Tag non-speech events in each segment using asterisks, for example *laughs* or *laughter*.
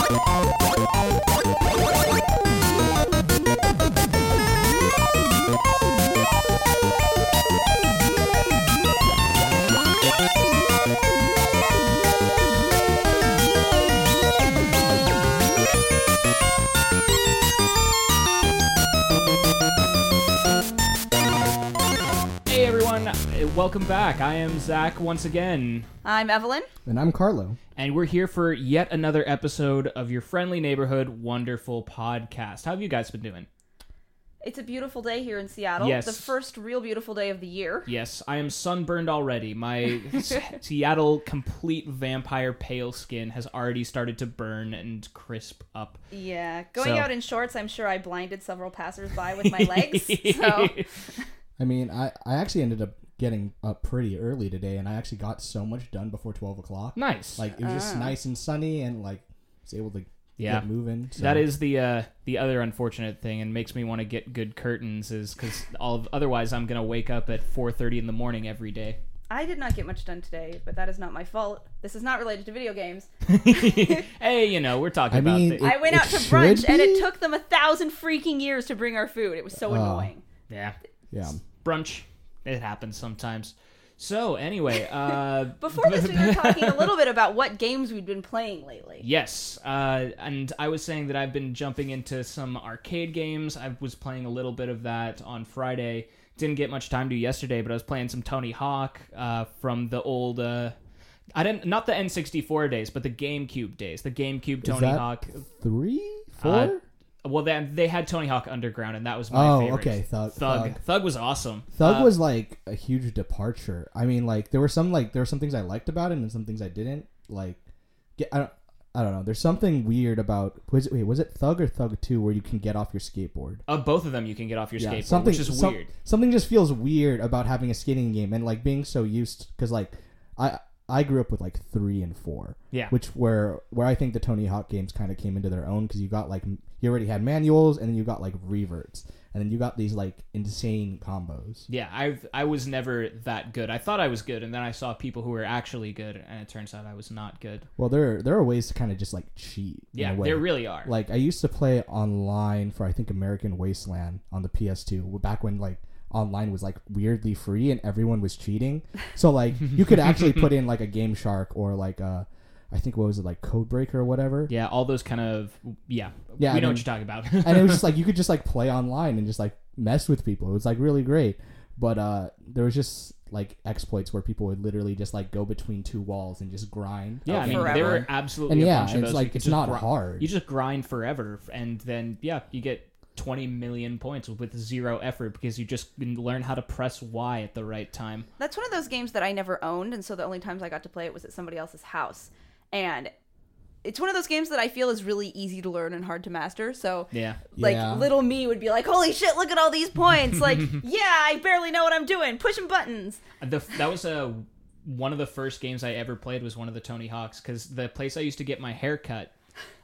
Uh, welcome back. I am Zach once again, I'm Evelyn. And I'm Carlo. and we're here for yet another episode of your friendly neighborhood wonderful podcast. How have you guys been doing? It's a beautiful day here in Seattle. Yes. The first real beautiful day of the year. Yes, I am sunburned already. My *laughs* Seattle complete vampire pale skin has already started to burn and crisp up. Yeah. Going So- out in shorts, I'm sure I blinded several passersby with my legs. *laughs* so *laughs* I mean, I, I actually ended up getting up pretty early today, and I actually got so much done before 12 o'clock. nice. Like, it was just Ah. nice and sunny, and, like, was able to Yeah. get moving. So. That is the uh, the other unfortunate thing, and makes me want to get good curtains, is because all of, otherwise I'm gonna wake up at 4:30 in the morning every day. I did not get much done today, but that is not my fault. This is not related to video games. *laughs* hey, you know we're talking I about. mean, the- it- I went out to should brunch and it be? took them a thousand freaking years to bring our food. It was so Oh. annoying. yeah, Yeah. brunch. It happens sometimes. So anyway, *laughs* uh, Before this, we were *laughs* talking a little bit about what games we'd been playing lately. Yes, uh, and I was saying that I've been jumping into some arcade games. I was playing a little bit of that on Friday. Didn't get much time to yesterday, but I was playing some Tony Hawk uh, from the old. Uh, I didn't not the N64 days, but the GameCube days. The GameCube Tony that Hawk. Three? Four? Well, they they had Tony Hawk Underground, and that was my Oh, favorite. okay, Thug- Thug. Thug. Thug was awesome. Thug Uh, was, like, a huge departure. I mean, like, there were some, like, there were some things I liked about it and some things I didn't. Like, get, I don't. I don't know. There's something weird about was it, wait was it Thug or Thug Two where you can get off your skateboard? uh, both of them you can get off your skateboard, something which is some- weird. Something just feels weird about having a skating game and like being so used because like I I grew up with like three and four, Yeah. which where where I think the Tony Hawk games kind of came into their own because you got like you already had manuals and then you got like reverts and then you got these like insane combos. Yeah, I I was never that good. I thought I was good, and then I saw people who were actually good, and it turns out I was not good. Well, there there are ways to kind of just like cheat. Yeah, there really are. like I used to play online for I think American Wasteland on the PS2 back when like online was like weirdly free and everyone was cheating. So like you could actually put in like a Game Shark or like uh I think what was it like Codebreaker or whatever. yeah, all those kind of yeah. Yeah, we know and what you're talking about. *laughs* and it was just like *laughs* you could just like play online and just like mess with people. It was like really great. But uh there was just like exploits where people would literally just like go between two walls and just grind. yeah, I mean forever. there are absolutely And a yeah, bunch of it's those. like it's not gri- hard. You just grind forever, and then yeah, you get 20 million points with zero effort because you just learn how to press Y at the right time. That's one of those games that I never owned, and so the only times I got to play it was at somebody else's house. And it's one of those games that I feel is really easy to learn and hard to master. So, Yeah. like, Yeah. little me would be like, holy shit, look at all these points. Like, *laughs* yeah, I barely know what I'm doing. Pushing buttons. The, that was a one of the first games I ever played was one of the Tony Hawks because the place I used to get my hair cut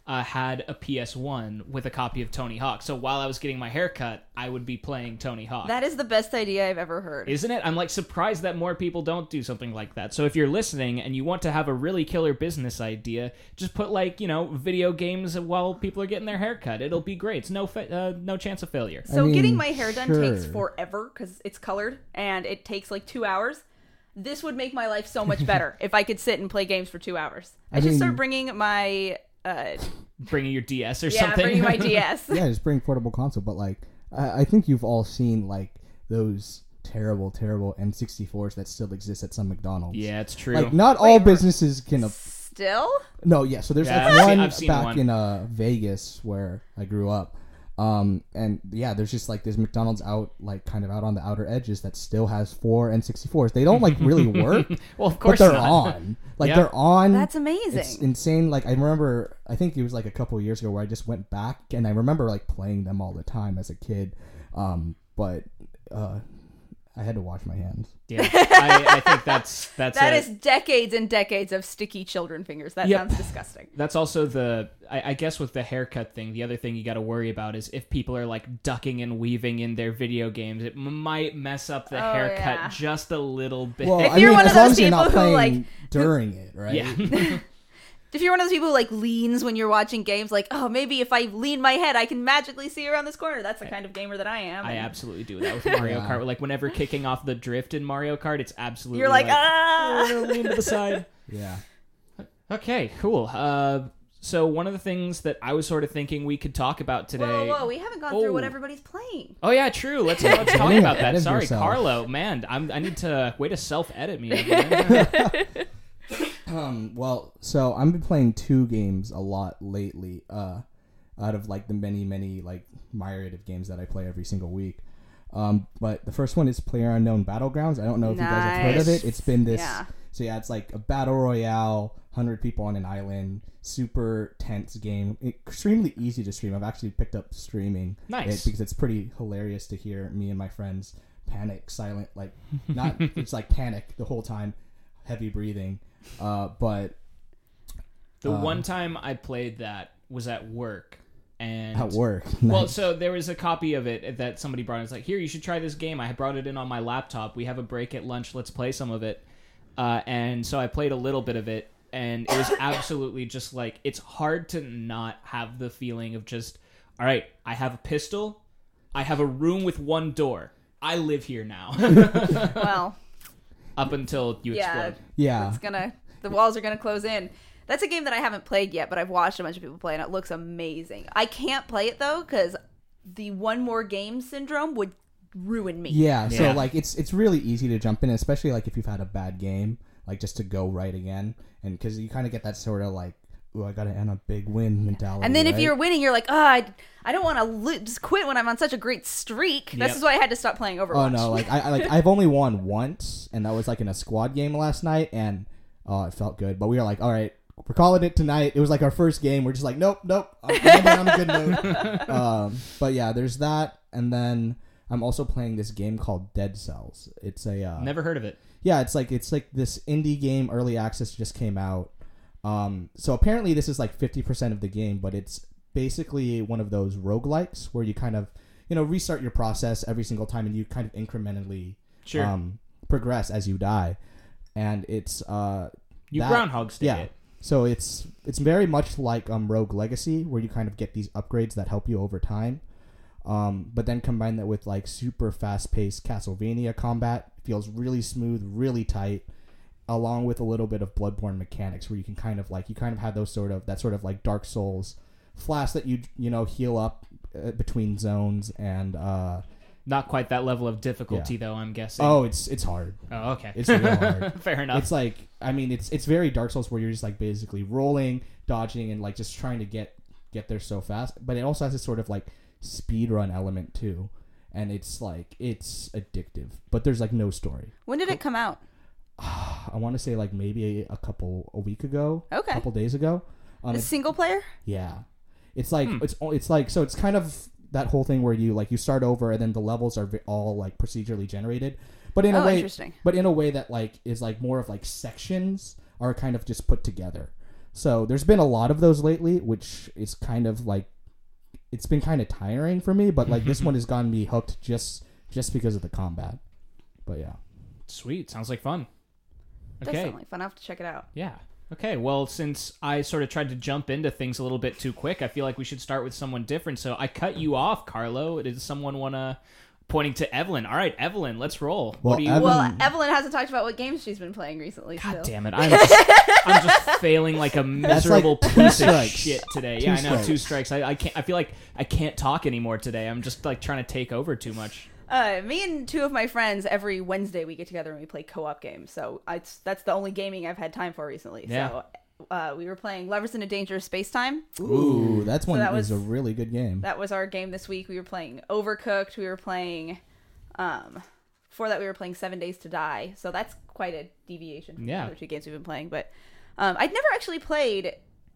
uh, had a PS1 with a copy of Tony Hawk. So while I was getting my hair cut, I would be playing Tony Hawk. That is the best idea I've ever heard. Isn't it? I'm like surprised that more people don't do something like that. So if you're listening and you want to have a really killer business idea, just put like you know video games while people are getting their hair cut. It'll be great. It's no fa- uh, no chance of failure. So I getting my hair done sure. takes forever because it's colored and it takes like two hours. This would make my life so much better *laughs* if I could sit and play games for two hours. I, I should mean- start bringing my uh, Bringing your DS or yeah, something. bringing my *laughs* DS. yeah, just bring portable console. But like, I, I think you've all seen like those terrible, terrible N64s that still exist at some McDonald's. yeah, it's true. Like, not Wait, all businesses can. Af- Still, no, yeah. So there's Yeah, like I've seen- one I've seen back one. in uh Vegas where I grew up. Um, and yeah, there's just like this McDonald's out, like kind of out on the outer edges that still has four N64s. They don't like really *laughs* work, well, of course, but course they're not. on. Like Yeah. they're on. that's amazing. It's insane. Like I remember, I think it was like a couple years ago where I just went back and I remember like playing them all the time as a kid. Um, but uh, I had to wash my hands. Yeah, I, I think that's *laughs* that's That a- is decades and decades of sticky children fingers. That Yep. sounds disgusting. That's also the I, I guess with the haircut thing. The other thing you got to worry about is if people are like ducking and weaving in their video games, it might mess up the Oh, haircut yeah. just a little bit. Well, If I you're mean, one as of long those as you're not people who, playing like, during it, right? yeah, *laughs* *laughs* If you're one of those people who like leans when you're watching games, like, oh, maybe if I lean my head, I can magically see around this corner. That's the kind of gamer that I am. I and absolutely do that with *laughs* Mario Yeah. Kart. Like whenever kicking off the drift in Mario Kart, it's absolutely You're like, like ah. "Oh, lean to the side. *laughs* Yeah. Okay, cool. Uh, so one of the things that I was sort of thinking we could talk about today. Whoa, whoa, we haven't gone through what Oh. everyboys playing. Oh yeah, true. Let's, *laughs* let's talk about that. Sorry, yourself. Carlo. Man, I'm, I need to way to self edit me. Evelyn. Um, well, so I've been playing two games a lot lately. Uh, out of like the many, many like myriad of games that I play every single week. Um, but the first one is Player Unknown Battlegrounds. I don't know if you guys have heard of it. It's been this. Yeah. So yeah, it's like a battle royale, hundred people on an island, super tense game. Extremely easy to stream. I've actually picked up streaming Nice. it because it's pretty hilarious to hear me and my friends panic, silent, like not. *laughs* it's like panic the whole time, heavy breathing. Uh, but the Um, one time I played that was at work, and at work, *laughs* Well, so there was a copy of it that somebody brought. It's like, here, you should try this game. I brought it in on my laptop. We have a break at lunch. Let's play some of it. Uh, and so I played a little bit of it, and it was *laughs* absolutely just like it's hard to not have the feeling of just, all right, I have a pistol, I have a room with one door. I live here now. *laughs* Well, Up until you yeah, explode. yeah, it's gonna the walls are gonna close in. That's a game that I haven't played yet, but I've watched a bunch of people play, and it looks amazing. I can't play it though because the one more game syndrome would ruin me. yeah. So like, it's it's really easy to jump in, especially like if you've had a bad game, like just to go right again, and because you kind of get that sort of like, oh, I gotta end a big win mentality. And then if you're winning, you're like, oh, I, I don't want to lo- just quit when I'm on such a great streak. This Yep. is why I had to stop playing Overwatch. Oh no! Like I, I like I've only won once, and that was like in a squad game last night, and oh, it felt good. But we were like, all right, we're calling it tonight. It was like our first game. We're just like, nope, nope. I'm ending on a good note. *laughs* um, but yeah, there's that, and then I'm also playing this game called Dead Cells. It's a uh, Never heard of it. yeah, it's like it's like this indie game. Early access just came out. Um, so apparently this is like 50% of the game, but it's basically one of those roguelikes where you kind of, you know, restart your process every single time and you kind of incrementally Sure. um, progress as you die. And it's uh, you that- Groundhog Day yeah. it. So it's it's very much like um, Rogue Legacy, where you kind of get these upgrades that help you over time. Um, but then combine that with like super fast paced Castlevania combat, feels really smooth, really tight, along with a little bit of Bloodborne mechanics, where you can kind of like you kind of have those sort of that sort of like Dark Souls flash that you you know heal up uh, between zones and uh, Not quite that level of difficulty, though. I'm guessing. oh it's it's hard. Oh, okay. It's real hard. *laughs* Fair enough. It's like I mean it's it's very Dark Souls where you're just like basically rolling, dodging, and like just trying to get get there so fast. But it also has this sort of like speed run element too, and it's like it's addictive. But there's like no story. when did it come out? *sighs* I want to say like maybe a, a couple a week ago, Okay. a couple days ago. Um, A single player? yeah, it's like Hmm. it's it's like so it's kind of that whole thing where you like you start over and then the levels are all like procedurally generated, but in a Oh, way interesting. but in a way that like is like more of like sections are kind of just put together. So there's been a lot of those lately, which is kind of like it's been kind of tiring for me. But like this *laughs* one has gotten me hooked just just because of the combat. But yeah, Sweet. Sounds like fun. Does Okay. sound like fun. I have to check it out. Yeah. Okay. Well, since I sort of tried to jump into things a little bit too quick, I feel like we should start with someone different. So I cut you off, Carlo. Does someone want to? Pointing to Evelyn. All right, Evelyn, let's roll. Well, what you? Ev- Well, Evelyn- Evelyn hasn't talked about what games she's been playing recently. God still. damn it! I'm just, *laughs* I'm just failing like a miserable like two piece of shit today. Two yeah, I know two strikes. I, I can't. I feel like I can't talk anymore today. I'm just like trying to take over too much. Uh, me and two of my friends every Wednesday we get together and we play co-op games. So I, that's the only gaming I've had time for recently. Yeah. So uh, we were playing Lovers in a Dangerous Space Time. ooh, that's one that that was was- a really good game. That was our game this week. We were playing Overcooked. We were playing, um, before that we were playing Seven Days to Die. So that's quite a deviation from Yeah. the other two games we've been playing. But um, I'd never actually played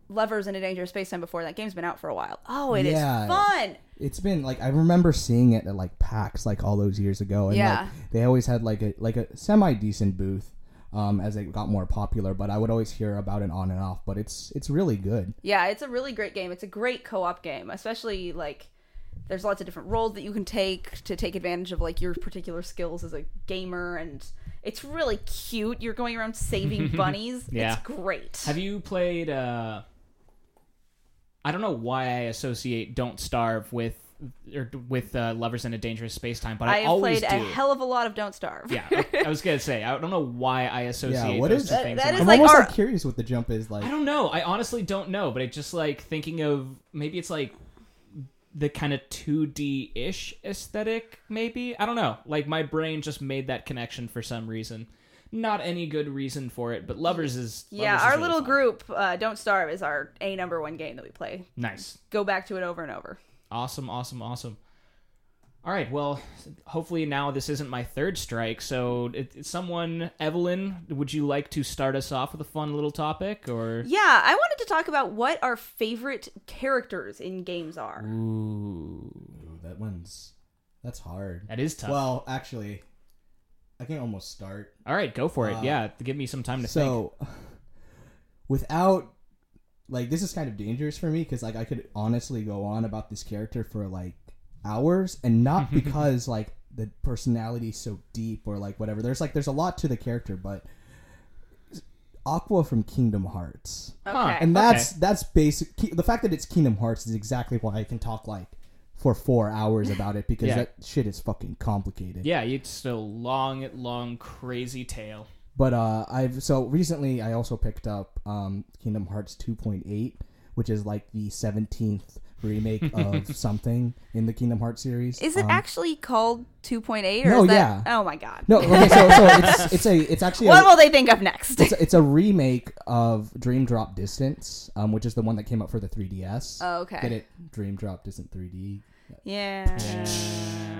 Lovers in a Dangerous Space Time before. That game's been out for a while. Oh, it is Yeah. fun. It's been like I remember seeing it at like PAX like all those years ago, and Yeah. like they always had like a like a semi decent booth um, as it got more popular. But I would always hear about it on and off. But it's it's really good. Yeah, it's a really great game. It's a great co-op game, especially like there's lots of different roles that you can take to take advantage of like your particular skills as a gamer and It's really cute. You're going around saving *laughs* bunnies. Yeah. It's great. Have you played? uh I don't know why I associate "Don't Starve" with or with uh, "Lovers in a Dangerous Space Time," but I, I have always played do. a hell of a lot of Don't Starve. yeah, *laughs* I, I was gonna say I don't know why I associate what those is- two That- things. that in is my I'm like almost our- like curious what the jump is like. I don't know. I honestly don't know, but it just like thinking of maybe it's like the kind of 2D ish aesthetic, maybe. I don't know. Like my brain just made that connection for some reason. Not any good reason for it, but Lovers is Yeah, Lovers is our really little fun. group, uh, Don't Starve, is our a number one game that we play. Nice. Go back to it over and over. Awesome, awesome, awesome. All right, well, hopefully now this isn't my third strike. So, it, it's someone, Evelyn, would you like to start us off with a fun little topic, or? Yeah, I wanted to talk about what our favorite characters in games are. Ooh, Ooh, that one's that's hard. that is tough. Well, actually, I can almost start. All right, go for it. Uh, yeah, give me some time to think. So, *laughs* without like this is kind of dangerous for me because like I could honestly go on about this character for like hours, and not *laughs* because like the personality is so deep or like whatever. There's like there's a lot to the character, but Aqua from Kingdom Hearts. Okay. And that's that's basic. The fact that it's Kingdom Hearts is exactly why I can talk like for four hours about it because Yeah. that shit is fucking complicated. Yeah, it's a long, long, crazy tale. But uh, I've so recently I also picked up um, Kingdom Hearts 2.8, which is like the 17th remake *laughs* of something in the Kingdom Hearts series. Is it Um, actually called 2.8 or No, is that yeah. Oh my god. No, okay, so, so *laughs* it's it's a it's actually a, What will they think of next? it's, a, it's a remake of Dream Drop Distance, um, which is the one that came out for the 3DS. Oh, okay. Get it? Dream Drop Distant 3D. Yeah.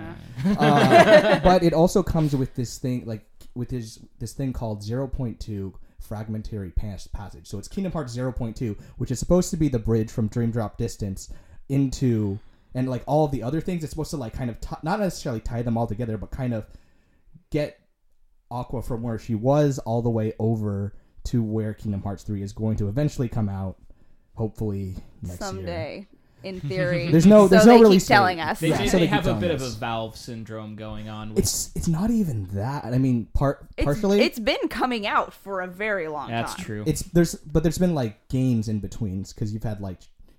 *laughs* Uh, but it also comes with this thing like with his this thing called 0.2 fragmentary passage so it's kingdom hearts 0.2 which is supposed to be the bridge from dream drop distance into and like all of the other things it's supposed to like kind of t- not necessarily tie them all together but kind of get aqua from where she was all the way over to where kingdom hearts 3 is going to eventually come out hopefully next year Someday, in theory. *laughs* There's no- so there's no they release keep telling us. They, Yeah, they, so they they have a bit telling of a. Valve syndrome going on. With, it's it's not even that i mean part It's, partially it's been coming out for a very long that's time. That's true. it's there's but there's been like games in betweens because you've had like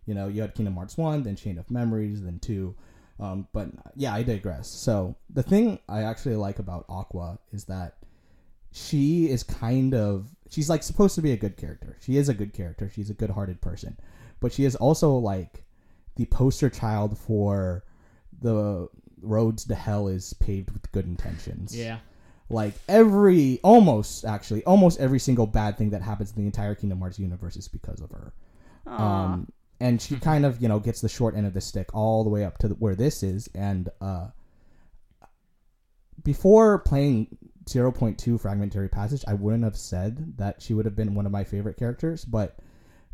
you know you had Kingdom Hearts one, then Chain of Memories, then two. Um, but yeah, I digress. So the thing I actually like about Aqua is that she is kind of she's like supposed to be a good character. She is a good character. She's a good-hearted person, but she is also like the poster child for the roads to hell is paved with good intentions yeah. like every almost actually almost every single bad thing that happens in the entire Kingdom Hearts universe is because of her. Aw. Um, and she kind of you know gets the short end of the stick all the way up to the, where this is. And uh, before playing 0.2 Fragmentary Passage, I wouldn't have said that she would have been one of my favorite characters, but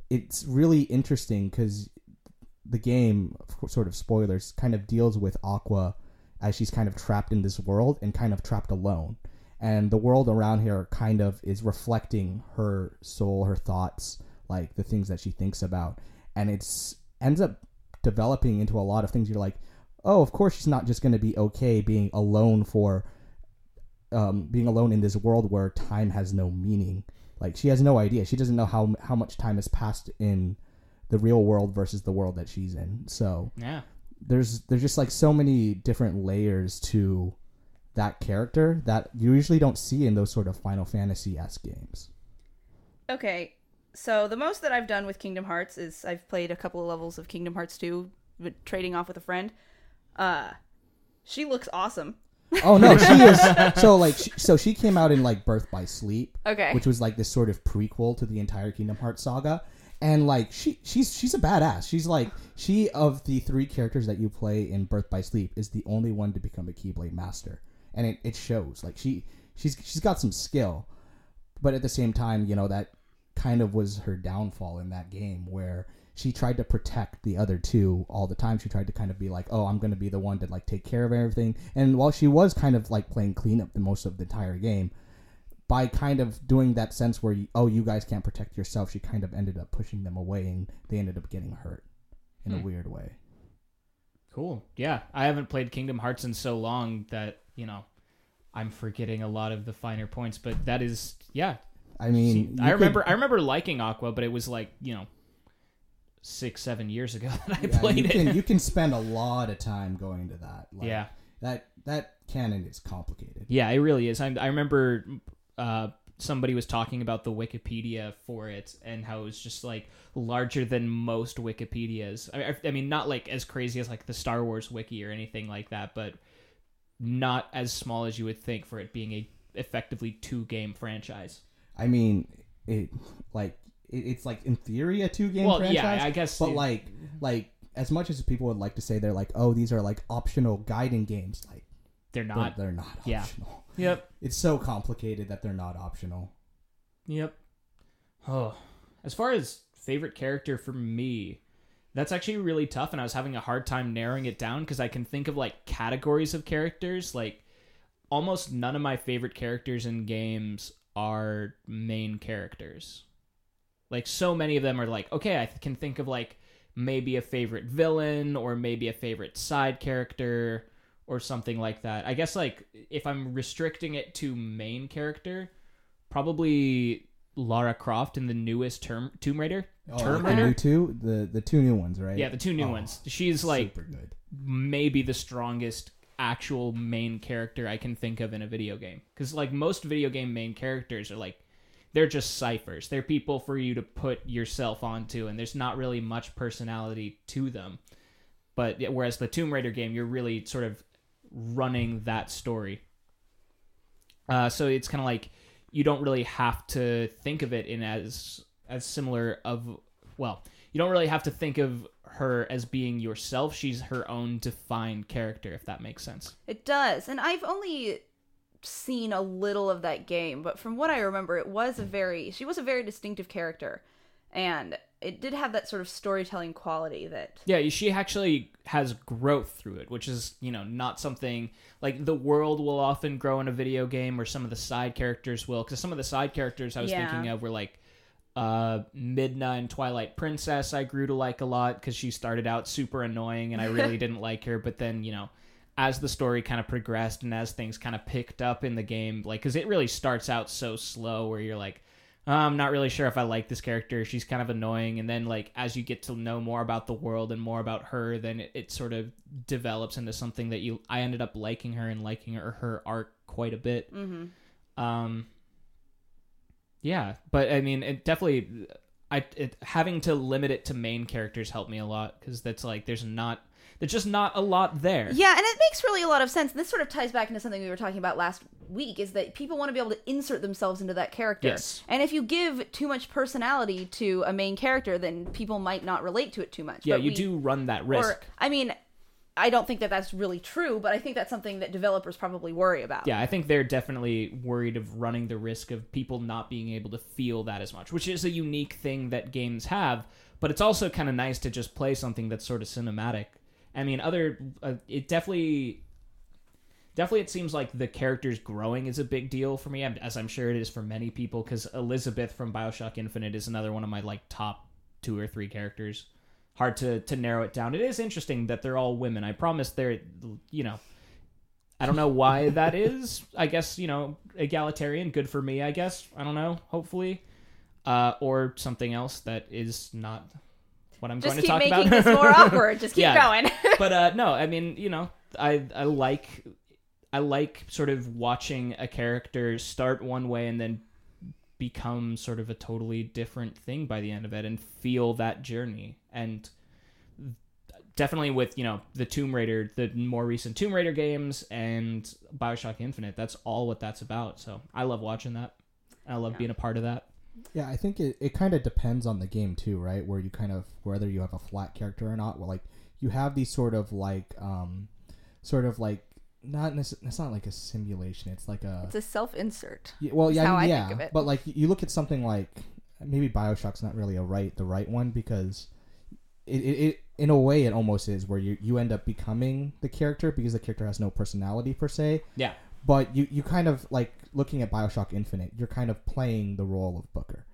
it's really interesting because the game, sort of spoilers, kind of deals with Aqua as she's kind of trapped in this world and kind of trapped alone. And the world around here kind of is reflecting her soul, her thoughts, like the things that she thinks about. And it's ends up developing into a lot of things. You're like, oh, of course she's not just going to be okay being alone for um, being alone in this world where time has no meaning. Like she has no idea. She doesn't know how how much time has passed in the real world versus the world that she's in. So Yeah. there's there's just like so many different layers to that character that you usually don't see in those sort of Final Fantasy s games. Okay, so the most that I've done with Kingdom Hearts is I've played a couple of levels of Kingdom Hearts 2, with trading off with a friend. Uh, she looks awesome. Oh no, she *laughs* is so like she, so she came out in like Birth by Sleep, Okay. which was like this sort of prequel to the entire Kingdom Hearts saga. And like she she's she's a badass. She's like she of the three characters that you play in Birth by Sleep is the only one to become a Keyblade master. And it, it shows. Like she she's she's got some skill. But at the same time, you know, that kind of was her downfall in that game where she tried to protect the other two all the time. She tried to kind of be like, "Oh, I'm going to be the one to like take care of everything." And while she was kind of like playing cleanup the most of the entire game, by kind of doing that sense where oh, you guys can't protect yourself, she kind of ended up pushing them away, and they ended up getting hurt in a Hmm. weird way. Cool. Yeah. I haven't played Kingdom Hearts in so long that, you know, I'm forgetting a lot of the finer points, but that is yeah. I mean, I remember could- I remember liking Aqua, but it was like you know six seven years ago *laughs* that I yeah, played you it. can you can spend a lot of time going to that. Like, yeah, that that canon is complicated. yeah, it really is. I, I remember uh, somebody was talking about the Wikipedia for it and how it was just like larger than most Wikipedias. I, I, I mean, not like as crazy as like the Star Wars wiki or anything like that, but not as small as you would think for it being a effectively two game franchise. I mean, it like it, it's like in theory a two game Well, franchise. yeah, I guess but it- like like as much as people would like to say they're like, oh, these are like optional guiding games, like They're they're, not. they're not yeah. optional. Yep. It's so complicated that they're not optional. Yep. Oh, as far as favorite character for me, that's actually really tough, and I was having a hard time narrowing it down because I can think of like categories of characters. Like, almost none of my favorite characters in games are main characters. Like, so many of them are like, okay, I can think of like maybe a favorite villain or maybe a favorite side character or something like that. I guess like if I'm restricting it to main character, probably Lara Croft in the newest term Tomb Raider. Oh, Tomb the Raider? new two, the the two new ones, right? Yeah, the two new Oh, ones. She's like super good. maybe the strongest actual main character I can think of in a video game. Because like most video game main characters are like they're just ciphers. They're people for you to put yourself onto, and there's not really much personality to them. But whereas the Tomb Raider game, you're really sort of running that story. Uh, so it's kind of like you don't really have to think of it in as as similar of well, you don't really have to think of her as being yourself. She's her own defined character, if that makes sense. It does. And I've only seen a little of that game, but from what I remember, it was a very she was a very distinctive character. And it did have that sort of storytelling quality that Yeah, she actually has growth through it, which is, you know, not something like the world will often grow in a video game or some of the side characters will. Because some of the side characters I was Yeah. thinking of were like uh, Midna and Twilight Princess, I grew to like a lot because she started out super annoying and I really *laughs* didn't like her. But then, you know, as the story kind of progressed and as things kind of picked up in the game, like, because it really starts out so slow where you're like, "Uh, I'm not really sure if I like this character. She's kind of annoying. And then, like, as you get to know more about the world and more about her, then it, it sort of develops into something that you. I ended up liking her and liking her, her art quite a bit. mhm. Um, yeah, but I mean, it definitely. I it, having to limit it to main characters helped me a lot because that's like there's not there's just not a lot there. Yeah, and it makes really a lot of sense. And this sort of ties back into something we were talking about last week is that people want to be able to insert themselves into that character. Yes. And if you give too much personality to a main character, then people might not relate to it too much. Yeah, But you we- do run that risk. Or, I mean, I don't think that that's really true, but I think that's something that developers probably worry about. Yeah, I think they're definitely worried of running the risk of people not being able to feel that as much, which is a unique thing that games have. But it's also kind of nice to just play something that's sort of cinematic. I mean, other uh, it definitely, definitely it seems like the characters growing is a big deal for me, as I'm sure it is for many people. Because Elizabeth from Bioshock Infinite is another one of my like top two or three characters. Hard to to narrow it down. It is interesting that they're all women. I promise they're, you know, I don't know why *laughs* that is. I guess you know egalitarian, good for me. I guess I don't know. Hopefully, uh, or something else that is not what I'm Just going to talk about. Just keep making this more *laughs* awkward. Just keep Yeah. going. *laughs* but uh, no, I mean you know I I like I like sort of watching a character start one way and then become sort of a totally different thing by the end of it and feel that journey and definitely with you know the Tomb Raider, the more recent Tomb Raider games and Bioshock Infinite. That's all what that's about. So I love watching that. I love Yeah. being a part of that. Yeah, I think it, it kind of depends on the game too, right? Where you kind of whether you have a flat character or not. Well, like you have these sort of like um, sort of like not it's not like a simulation. It's like a it's a self-insert. yeah, well, yeah, how I yeah. think of it. But like you look at something like maybe Bioshock's not really a right the right one because it, it, it in a way it almost is where you you end up becoming the character because the character has no personality per se. Yeah. But you, you kind of like looking at Bioshock Infinite, you're kind of playing the role of Booker.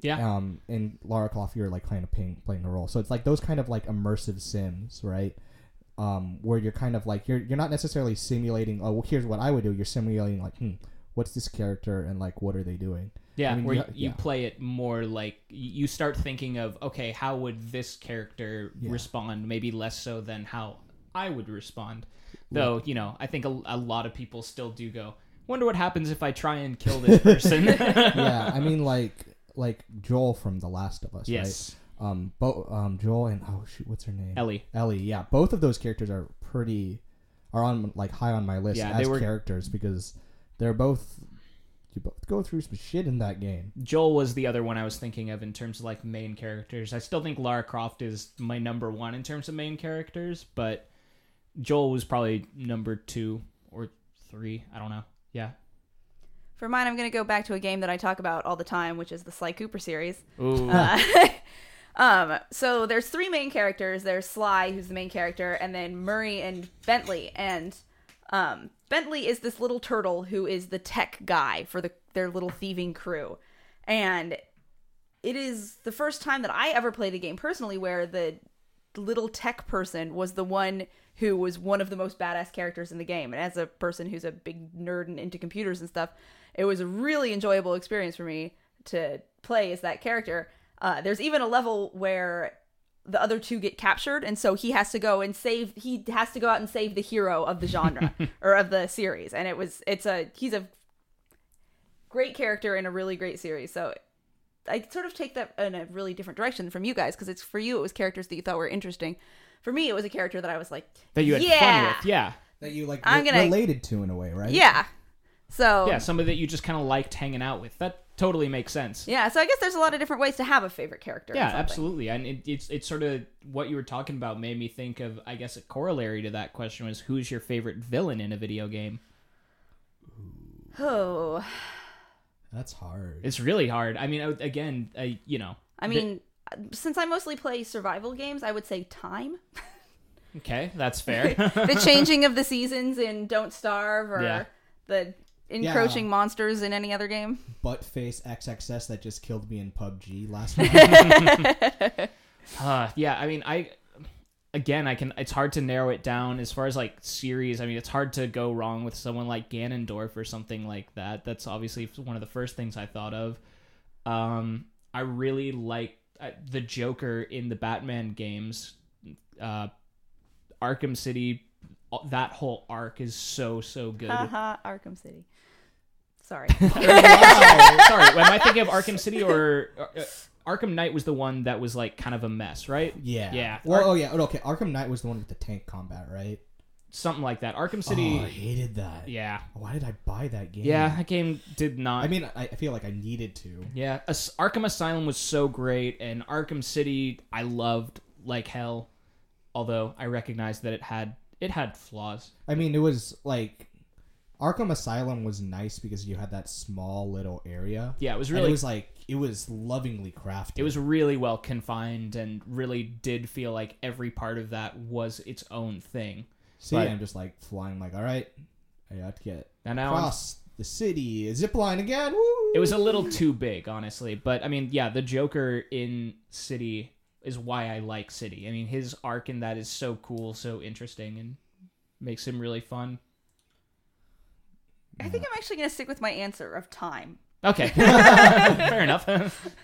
Yeah. Um, and Lara Croft, you're like kind of playing playing the role. So it's like those kind of like immersive sims, right? um, where you're kind of like you're you're not necessarily simulating. Oh, well, here's what I would do. You're simulating like, hmm, what's this character and like what are they doing? Yeah, I mean, where you, you yeah. play it more like you start thinking of okay, how would this character Yeah. respond? Maybe less so than how I would respond. Though you know, I think a, a lot of people still do go. Wonder what happens if I try and kill this person. *laughs* yeah, I *laughs* mean like like Joel from The Last of Us, yes, right? Um, bo- um, Joel and oh shoot, what's her name? Ellie. Ellie, yeah, both of those characters are pretty are on like high on my list Yeah, as were- characters because they're both you both go through some shit in that game. Joel was the other one I was thinking of in terms of like main characters. I still think Lara Croft is my number one in terms of main characters, but Joel was probably number two or three. I don't know. Yeah. For mine, I'm going to go back to a game that I talk about all the time, which is the Sly Cooper series. Ooh. Uh, *laughs* um, so there's three main characters. There's Sly, who's the main character, and then Murray and Bentley. And um, Bentley is this little turtle who is the tech guy for the their little thieving crew. And it is the first time that I ever played a game personally where the little tech person was the one who was one of the most badass characters in the game. And as a person who's a big nerd and into computers and stuff, it was a really enjoyable experience for me to play as that character. Uh, there's even a level where the other two get captured, and so he has to go and save. He has to go out and save the hero of the genre *laughs* or of the series. And it was it's a he's a great character in a really great series. So I sort of take that in a really different direction from you guys because it's for you it was characters that you thought were interesting. For me, it was a character that I was like, that you had yeah, fun with. Yeah. That you like I'm re- gonna- related to in a way, right? yeah. So Yeah, somebody that you just kind of liked hanging out with. That totally makes sense. yeah. So I guess there's a lot of different ways to have a favorite character. Yeah, absolutely. And it, it's it's sort of what you were talking about made me think of. I guess a corollary to that question was who's your favorite villain in a video game? Oh, That's hard. It's really hard. I mean, again, I, you know. I mean, since I mostly play survival games, I would say time. Okay, that's *laughs* fair. the changing of the seasons in Don't Starve or Yeah. the encroaching monsters in any other game. Buttface XXS that just killed me in PUBG last *laughs* week. *laughs* Uh, yeah, I mean, I again, I can. It's hard to narrow it down as far as like series. I mean, it's hard to go wrong with someone like Ganondorf or something like that. That's obviously one of the first things I thought of. Um, I really like uh, the Joker in the Batman games. Uh, Arkham City, uh, that whole arc is so so good. Haha, Arkham City. Sorry. *laughs* Sorry, am I thinking of Arkham City or uh, Arkham Knight was the one that was like kind of a mess, right? yeah. Yeah. Well, oh yeah. Okay. Arkham Knight was the one with the tank combat, right? Something like that. Arkham Oh, City. I hated that. yeah. Why did I buy that game? Yeah, that game did not. I mean, I, I feel like I needed to. yeah, As- Arkham Asylum was so great, and Arkham City I loved like hell. Although I recognized that it had it had flaws. I mean, it was like Arkham Asylum was nice because you had that small little area. Yeah, it was And really it was like it was lovingly crafted. it was really well confined and really did feel like every part of that was its own thing. See, but- I'm just like flying. Like, all right, I got to get And now I'm across the city. Zip line again. Woo! It was a little too big, honestly. But I mean, yeah, the Joker in City is why I like City. I mean, his arc in that is so cool, so interesting, and makes him really fun. I think I'm actually going to stick with my answer of time. Okay, *laughs* fair enough. *laughs*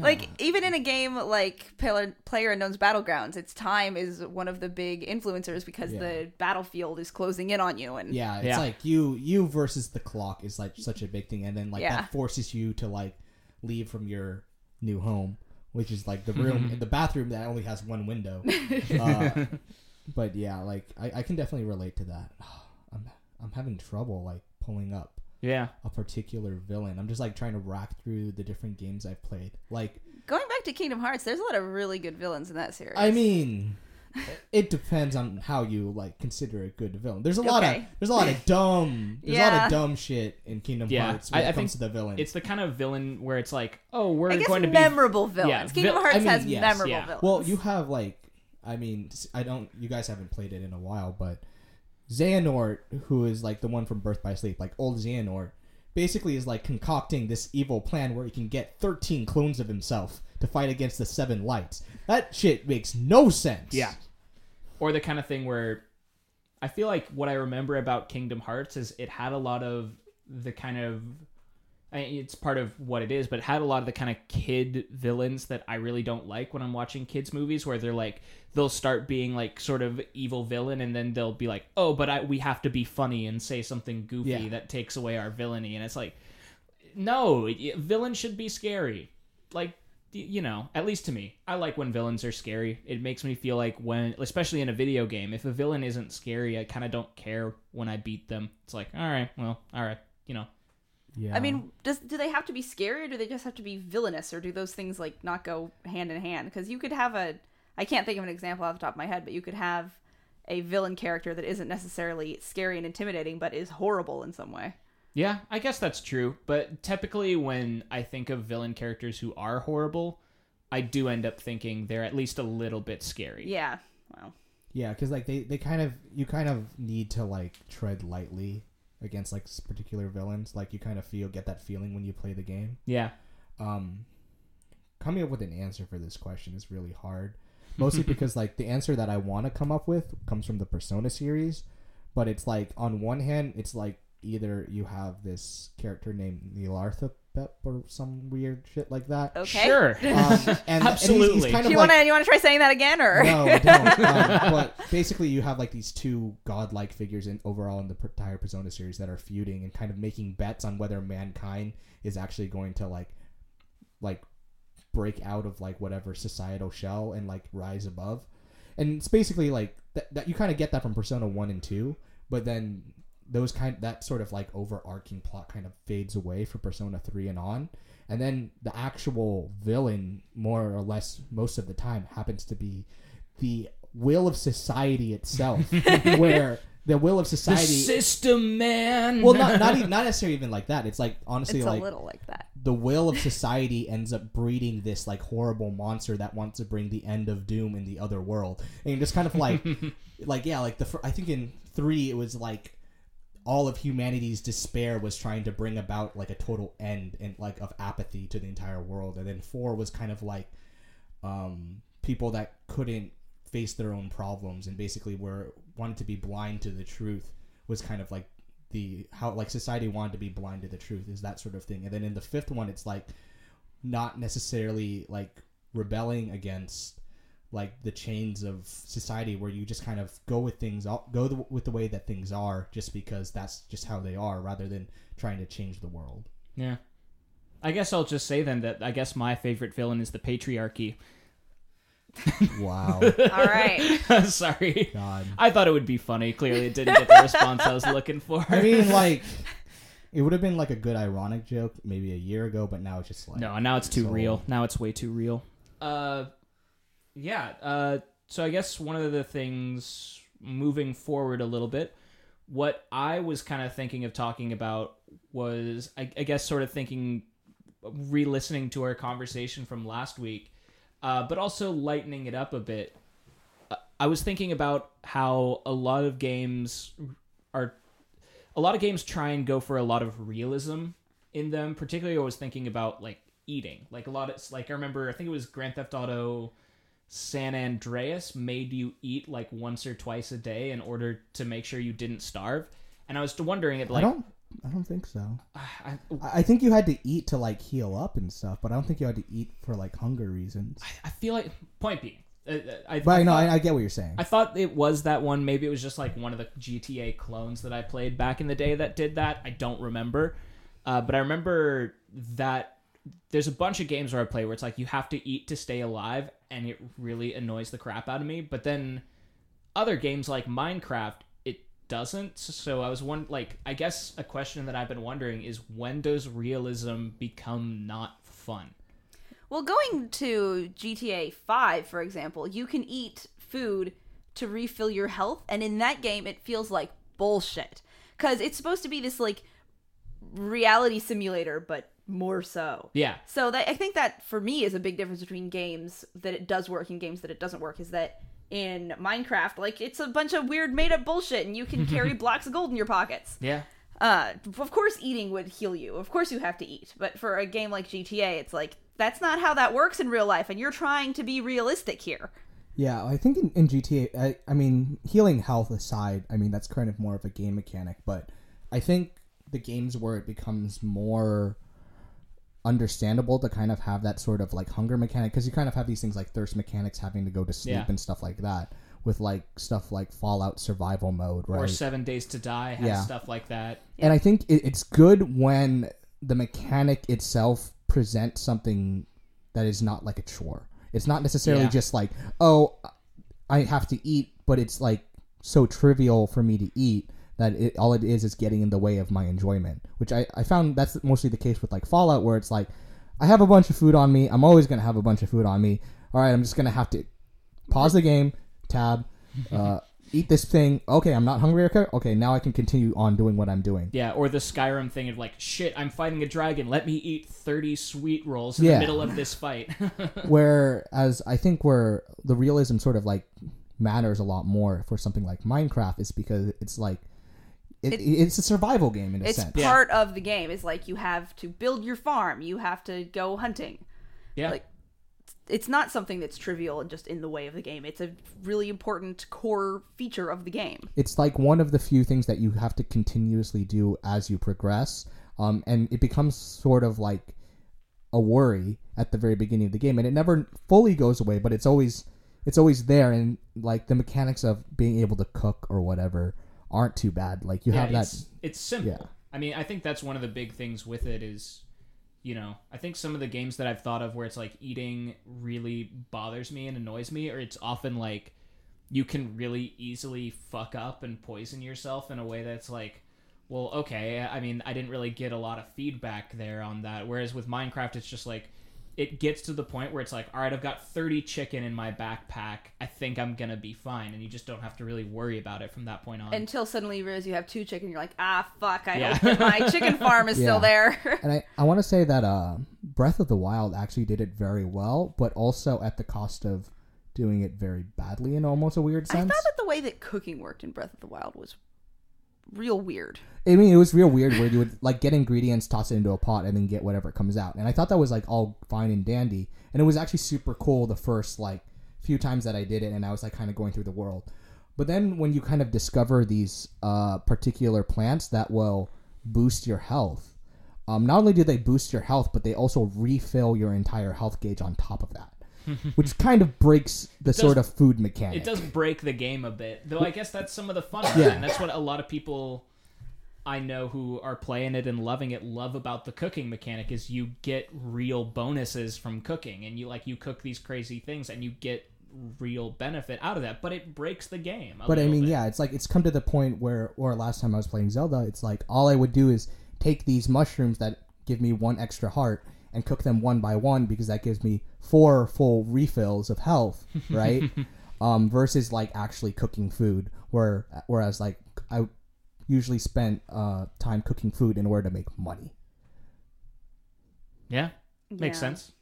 Like even in a game like Player, Player Unknown's Battlegrounds, its time is one of the big influencers because Yeah. the battlefield is closing in on you, and Yeah, it's Yeah. like you you versus the clock is like such a big thing, and then like Yeah. that forces you to like leave from your new home, which is like the room, the bathroom that only has one window. *laughs* uh, but yeah, like I, I can definitely relate to that. *sighs* I'm I'm having trouble like pulling up yeah, a particular villain. I'm just like trying to rack through the different games I've played. Like, going back to Kingdom Hearts, there's a lot of really good villains in that series. I mean, it depends on how you like consider a good villain. There's a lot of there's a lot of *laughs* dumb there's a lot Yeah. of dumb shit in Kingdom Yeah, Hearts when I- it I comes think to the villain. it's the kind of villain where it's like, oh, we're I guess going to be memorable villains. yeah, Kingdom vil- Hearts I mean, has yes, memorable yeah. villains. well, you have like, I mean, I don't. You guys haven't played it in a while, but Xehanort, who is like the one from Birth by Sleep, like old Xehanort, basically is like concocting this evil plan where he can get 13 clones of himself to fight against the Seven Lights. That shit makes no sense. Yeah. or the kind of thing where I feel like what I remember about Kingdom Hearts is it had a lot of the kind of I mean, it's part of what it is, but it had a lot of the kind of kid villains that I really don't like when I'm watching kids movies, where they're like they'll start being like sort of evil villain, and then they'll be like, oh, but I, we have to be funny and say something goofy Yeah. that takes away our villainy, and it's like, no, villain should be scary, like you know, at least to me, I like when villains are scary. It makes me feel like when, especially in a video game, if a villain isn't scary, I kind of don't care when I beat them. It's like, all right, well, all right, you know. Yeah. I mean, does do they have to be scary or do they just have to be villainous or do those things like not go hand in hand? Because you could have a I can't think of an example off the top of my head, but you could have a villain character that isn't necessarily scary and intimidating, but is horrible in some way. Yeah, I guess that's true. But typically, when I think of villain characters who are horrible, I do end up thinking they're at least a little bit scary. Yeah. Well, Yeah, because like they, they kind of you kind of need to like tread lightly against like particular villains. Like you kind of feel get that feeling when you play the game. Yeah. Um, coming up with an answer for this question is really hard, *laughs* mostly because like the answer that I want to come up with comes from the Persona series, but it's like on one hand it's like either you have this character named Nilarthapep or some weird shit like that. okay. Sure. Um, and, and he's- Absolutely. he's, kind Do of you like want to you want to try saying that again or no, I don't. *laughs* Um, but basically, you have like these two godlike figures in overall in the entire Persona series that are feuding and kind of making bets on whether mankind is actually going to like, like, break out of like whatever societal shell and like rise above. And it's basically like that. that you kind of get that from Persona One and Two, but then those kind that sort of like overarching plot kind of fades away for Persona 3 and on. And then the actual villain, more or less, most of the time, happens to be the will of society itself, *laughs* where the will of The society. system, man. well, not not, even, not necessarily even like that. It's like honestly, it's a like little like that. the will of society ends up breeding this like horrible monster that wants to bring the end of doom in the other world, and just kind of like, *laughs* like yeah, like the fir- I think in three it was like all of humanity's despair was trying to bring about like a total end and like of apathy to the entire world, and then four was kind of like um, people that couldn't face their own problems and basically were wanted to be blind to the truth was kind of like the how like society wanted to be blind to the truth is that sort of thing. And then in the fifth one it's like not necessarily like rebelling against like the chains of society where you just kind of go with things go the, with the way that things are just because that's just how they are rather than trying to change the world yeah. I guess I'll just say then that I guess my favorite villain is the patriarchy. wow *laughs* All right. *laughs* Sorry. god I thought it would be funny. Clearly, it didn't get the response I was looking for. i mean *laughs* like it would have been like a good ironic joke maybe a year ago but now it's just like No, now it's too So- real. Now it's way too real. Uh, yeah. Uh, so I guess one of the things moving forward a little bit, what I was kind of thinking of talking about was, I, I guess, sort of thinking, re-listening to our conversation from last week, uh, but also lightening it up a bit. Uh, I was thinking about how a lot of games are a lot of games try and go for a lot of realism in them. Particularly, I was thinking about like eating. Like a lot of like I remember, I think it was Grand Theft Auto San Andreas made you eat like once or twice a day in order to make sure you didn't starve. And I was wondering, it i like don't i don't think so *sighs* I, I I think you had to eat to like heal up and stuff, but I don't think you had to eat for like hunger reasons. I feel like point being, uh, I, But I know I, I get what you're saying. I thought it was that one. Maybe it was just like one of the GTA clones that I played back in the day that did that. I don't remember. Uh, but I remember that there's a bunch of games where I play where it's like you have to eat to stay alive, and it really annoys the crap out of me. But then other games like Minecraft, it doesn't. So I was one like I guess a question that I've been wondering is when does realism become not fun? Well, going to GTA 5, for example, you can eat food to refill your health, and in that game, it feels like bullshit. Because it's supposed to be this, like, reality simulator, but more so. Yeah, So that I think that for me is a big difference between games that it does work and games that it doesn't work is that in Minecraft, like it's a bunch of weird made up bullshit and you can carry *laughs* blocks of gold in your pockets. yeah. Uh, of course, eating would heal you. Of course, you have to eat. But for a game like GTA, it's like that's not how that works in real life, and you're trying to be realistic here. Yeah, I think in, in GTA, I, I mean, healing health aside, I mean, that's kind of more of a game mechanic, but I think the games where it becomes more understandable to kind of have that sort of like hunger mechanic, because you kind of have these things like thirst mechanics, having to go to sleep Yeah. and stuff like that, with like stuff like Fallout survival mode, right? Or Seven Days to Die has Yeah. stuff like that. And I think it, it's good when the mechanic itself presents something that is not like a chore. It's not necessarily Yeah. just like, oh, I have to eat, but it's like so trivial for me to eat that it, all it is is getting in the way of my enjoyment. Which I, I found that's mostly the case with like Fallout, where it's like, I have a bunch of food on me. I'm always going to have a bunch of food on me. All right, I'm just going to have to pause the game, tab, uh, eat this thing. Okay, I'm not hungry. Okay, okay, now I can continue on doing what I'm doing. Yeah, or the Skyrim thing of like, shit, I'm fighting a dragon. Let me eat 30 sweet rolls in Yeah. the middle of this fight. *laughs* Whereas I think where the realism sort of like matters a lot more for something like Minecraft is because it's like it, It- it's a survival game in a It's sense. Yeah. part of the game. It's like you have to build your farm. You have to go hunting. yeah. Like it's not something that's trivial and just in the way of the game. It's a really important core feature of the game. It's like one of the few things that you have to continuously do as you progress, um, and it becomes sort of like a worry at the very beginning of the game, and it never fully goes away, but it's always it's always there, and like the mechanics of being able to cook or whatever aren't too bad. Like you yeah, have that. it's, it's simple. Yeah. I mean, I think that's one of the big things with it is, you know, I think some of the games that I've thought of where it's like eating really bothers me and annoys me, or it's often like you can really easily fuck up and poison yourself in a way that's like, well, okay, I mean, I didn't really get a lot of feedback there on that. Whereas with Minecraft, it's just like, it gets to the point where it's like, all right, I've got 30 chicken in my backpack. I think I'm going to be fine. And you just don't have to really worry about it from that point on. Until suddenly you realize you have two chicken, you're like, ah, fuck! I Yeah. hope my *laughs* chicken farm is Yeah. still there. And I, I want to say that uh, Breath of the Wild actually did it very well, but also at the cost of doing it very badly in almost a weird sense. I thought that the way that cooking worked in Breath of the Wild was real weird. I mean, it was real weird where you would like get ingredients, toss it into a pot, and then get whatever comes out. And I thought that was like all fine and dandy, and it was actually super cool the first like few times that I did it, and I was like kind of going through the world. But then when you kind of discover these uh, particular plants that will boost your health, um, not only do they boost your health, but they also refill your entire health gauge on top of that, *laughs* which kind of breaks the sort of food mechanic. It does break the game a bit, though. I guess that's some of the fun. Of Yeah. it, and that's what a lot of people I know who are playing it and loving it love about the cooking mechanic is you get real bonuses from cooking, and you like you cook these crazy things, and you get real benefit out of that. But it breaks the game. a But I mean, bit. yeah, it's like it's come to the point where, or last time I was playing Zelda, it's like all I would do is take these mushrooms that give me one extra heart and cook them one by one because that gives me four full refills of health, *laughs* right? um, versus like actually cooking food, where whereas like I usually spent uh, time cooking food in order to make money. yeah, makes Yeah. sense.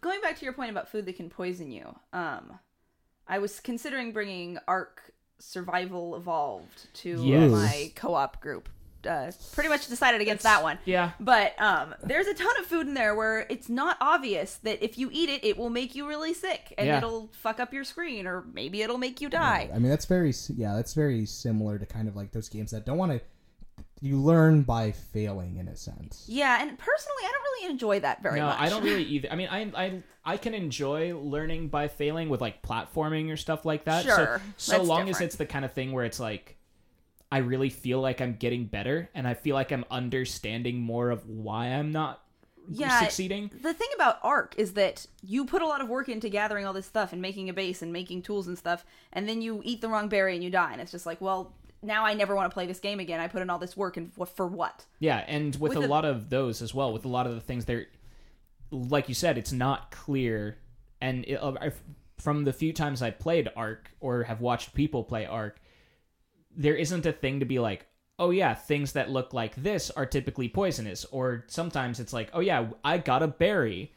Going back to your point about food that can poison you, um, I was considering bringing Ark Survival Evolved to Yes. my co-op group. Uh, pretty much decided against that one. Yeah, But um, there's a ton of food in there where it's not obvious that if you eat it, it will make you really sick and Yeah. it'll fuck up your screen or maybe it'll make you die. I mean, that's very yeah, that's very similar to kind of like those games that don't want to. You learn by failing in a sense. Yeah, and personally, I don't really enjoy that very no, much. I don't really *laughs* either. I mean, I I I can enjoy learning by failing with like platforming or stuff like that. Sure, so so that's long as it's the kind of thing where it's like I really feel like I'm getting better and I feel like I'm understanding more of why I'm not Yeah, succeeding. The thing about Ark is that you put a lot of work into gathering all this stuff and making a base and making tools and stuff, and then you eat the wrong berry and you die, and it's just like, well, now I never want to play this game again. I put in all this work and for what? Yeah, and with, With a a- lot of those as well, with a lot of the things there, like you said, it's not clear. And it, uh, from the few times I played Ark or have watched people play Ark, there isn't a thing to be like, oh yeah, things that look like this are typically poisonous. Or sometimes it's like, oh yeah, I got a berry.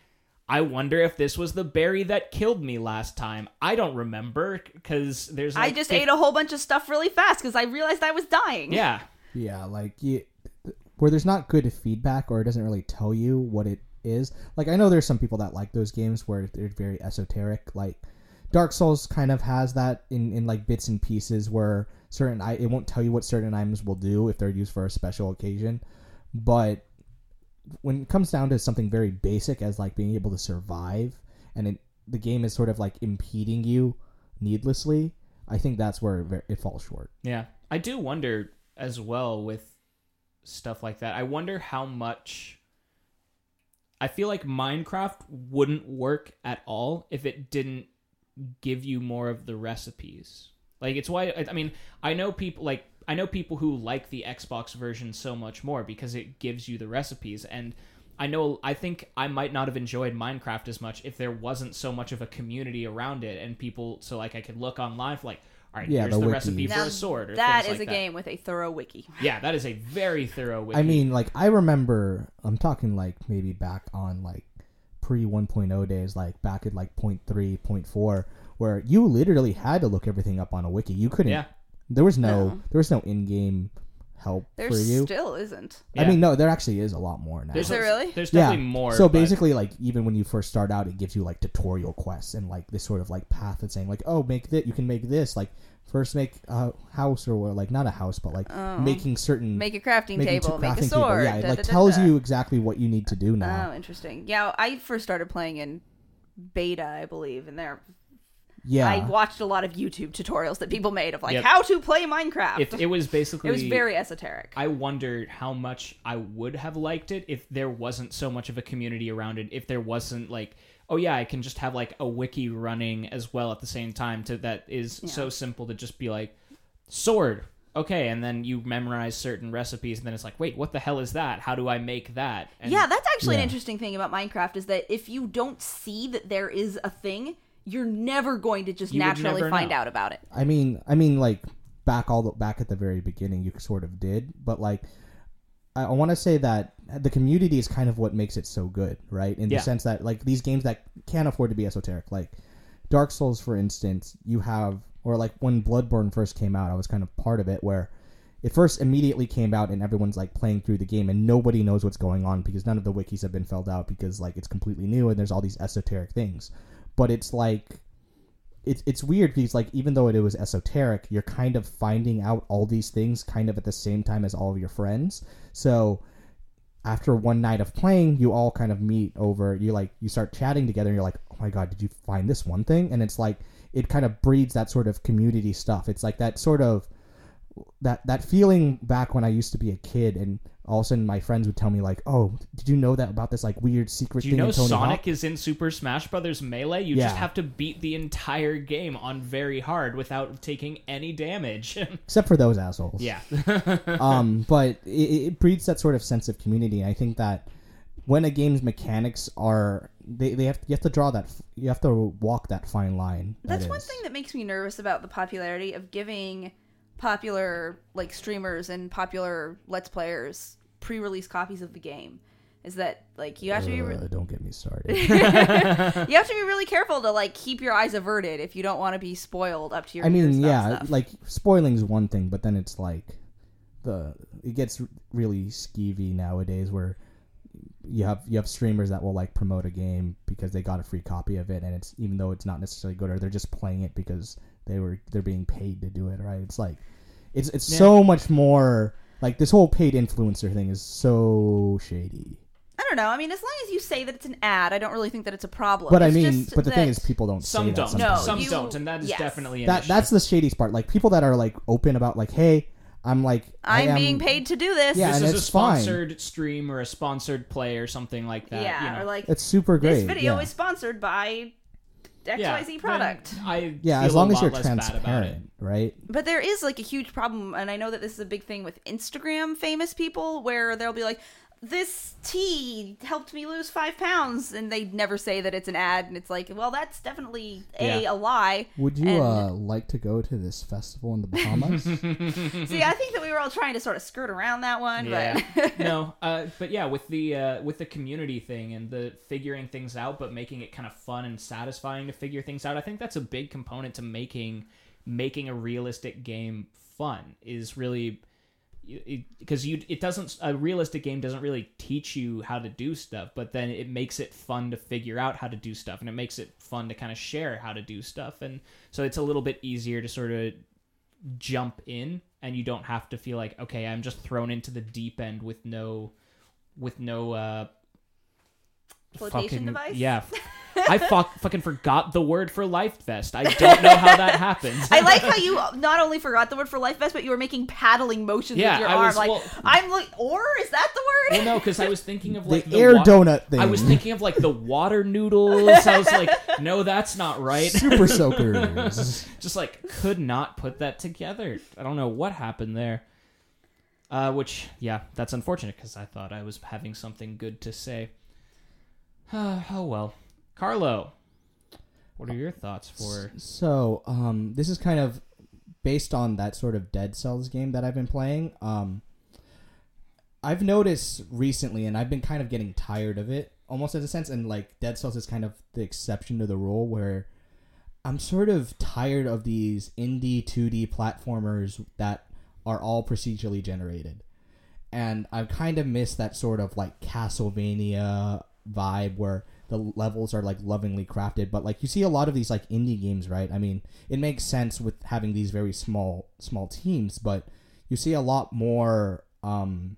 I wonder if this was the berry that killed me last time. I don't remember because there's. I just fif- ate a whole bunch of stuff really fast because I realized I was dying. Yeah, Yeah, like you, where there's not good feedback or it doesn't really tell you what it is. Like I know there's some people that like those games where they're very esoteric. Like Dark Souls kind of has that in in like bits and pieces where certain it won't tell you what certain items will do if they're used for a special occasion, but when it comes down to something very basic as like being able to survive and it, the game is sort of like impeding you needlessly, I think that's where it falls short. Yeah. I do wonder as well with stuff like that. I wonder how much I feel like Minecraft wouldn't work at all if it didn't give you more of the recipes. Like it's why I I mean, I know people like I know people who like the Xbox version so much more because it gives you the recipes and I know I think I might not have enjoyed Minecraft as much if there wasn't so much of a community around it and people so like I could look online for like all right, Yeah, here's the the, wikis. recipe for Now, a sword or that things like a game with a thorough wiki. *laughs* Yeah, that is a very thorough wiki. I mean, like I remember, I'm talking like maybe back on like pre 1.0 days, like back at like 0.3, 0.4, where you literally had to look everything up on a wiki. You couldn't. yeah. There was no, No. there was no in-game help There for you. still isn't. I Yeah. mean, no, there actually is a lot more now. There's Is there really? There's yeah. definitely more. so but- basically, like even when you first start out, it gives you like tutorial quests and like this sort of like path that's saying like, oh, make that. You can make this. Like first make a house or what, like not a house, but like Oh. making certain Make a crafting making table, two make a crafting table. sword. Yeah, it da, like da, da, tells da. you exactly what you need to do now. Oh, interesting. Yeah, I first started playing in beta, I believe, and there yeah, I watched a lot of YouTube tutorials that people made of like Yep. how to play Minecraft. if it was *laughs* basically, it was very esoteric. I wondered how much I would have liked it if there wasn't so much of a community around it. If there wasn't like, oh yeah, I can just have like a wiki running as well at the same time. To that is so simple to just be like, sword, okay, and then you memorize certain recipes, and then it's like, wait, what the hell is that? How do I make that? And yeah, that's actually Yeah. an interesting thing about Minecraft is that if you don't see that there is a thing, you're never going to just You would naturally never find know. out about it. I mean, I mean, like back all the back at the very beginning, you sort of did, but like, I, I want to say that the community is kind of what makes it so good, right? In Yeah. the sense that like these games that can't afford to be esoteric, like Dark Souls, for instance, you have, or like when Bloodborne first came out, I was kind of part of it where. It first immediately came out and everyone's like playing through the game and nobody knows what's going on because none of the wikis have been filled out because like it's completely new and there's all these esoteric things. But it's like it's it's weird because like even though it was esoteric, you're kind of finding out all these things kind of at the same time as all of your friends. So after one night of playing, you all kind of meet over. You like you start chatting together, and you're like, "Oh my god, did you find this one thing?" And it's like it kind of breeds that sort of community stuff. It's like that sort of that that feeling back when I used to be a kid, and all of a sudden my friends would tell me like, "Oh, did you know that about this like weird secret Do you thing know in Tony Sonic Hawk?" is in Super Smash Brothers Melee? You Yeah. just have to beat the entire game on very hard without taking any damage. *laughs* Except for those assholes. yeah. *laughs* um, but it, it breeds that sort of sense of community. I think that when a game's mechanics are they, they have you have to draw that you have to walk that fine line. that That's one thing that makes me nervous about the popularity of giving popular like streamers and popular let's players pre-release copies of the game is that like you have to be re- Uh, don't get me started. *laughs* *laughs* you have to be really careful to like keep your eyes averted if you don't want to be spoiled up to your I mean, yeah, stuff. like spoiling's one thing, but then it's like the it gets really skeevy nowadays where you have you have streamers that will like promote a game because they got a free copy of it and it's even though it's not necessarily good or they're just playing it because they were they're being paid to do it, right? It's like it's it's Yeah. so much more like this whole paid influencer thing is so shady. I don't know. I mean, as long as you say that it's an ad, I don't really think that it's a problem. But I mean, but the thing is, people don't Some say don't. sometimes. Some you- don't, and that is yes. definitely an that issue. that's the shady part. Like people that are like open about like, hey, I'm like I I'm am- being paid to do this. Yeah, this and is a it's fine. sponsored stream or a sponsored play or something like that. yeah, you know. or like It's super great. this video yeah. is sponsored by XYZ Yeah, product. I yeah, as long as you're lot about it. transparent, right? But there is like a huge problem, and I know that this is a big thing with Instagram famous people, where they'll be like, "This tea helped me lose five pounds," and they never say that it's an ad, and it's like, well, that's definitely a Yeah. a lie. Would you And- uh, like to go to this festival in the Bahamas? *laughs* See, I think that we were all trying to sort of skirt around that one, Yeah. but *laughs* no, uh, but yeah, with the uh, with the community thing and the figuring things out, but making it kind of fun and satisfying to figure things out. I think that's a big component to making making a realistic game fun. Is really because you it doesn't a realistic game doesn't really teach you how to do stuff but then it makes it fun to figure out how to do stuff and it makes it fun to kind of share how to do stuff and so it's a little bit easier to sort of jump in and you don't have to feel like okay i'm just thrown into the deep end with no with no uh Flotation fucking- device? yeah *laughs* i fuck, fucking forgot the word for life vest i don't know how that happens I like how you not only forgot the word for life vest, but you were making paddling motions Yeah, with your I arm. was- like well- I'm like, or is that the word? well no because i was thinking of like The, like air wa- donut thing. I was thinking of like the water noodles. I was like, no, that's not right. super *laughs* soakers. Just like could not put that together. I don't know what happened there. Uh, which yeah, that's unfortunate because I thought I was having something good to say. *sighs* oh well, Carlo, what are your thoughts for? So, um, this is kind of based on that sort of Dead Cells game that I've been playing. Um, I've noticed recently, and I've been kind of getting tired of it, almost as a sense. And like Dead Cells is kind of the exception to the rule, where I'm sort of tired of these indie 2D platformers that are all procedurally generated. And I've kind of missed that sort of like Castlevania vibe where the levels are like lovingly crafted. But like you see a lot of these like indie games, right? I mean, it makes sense with having these very small small teams, but you see a lot more um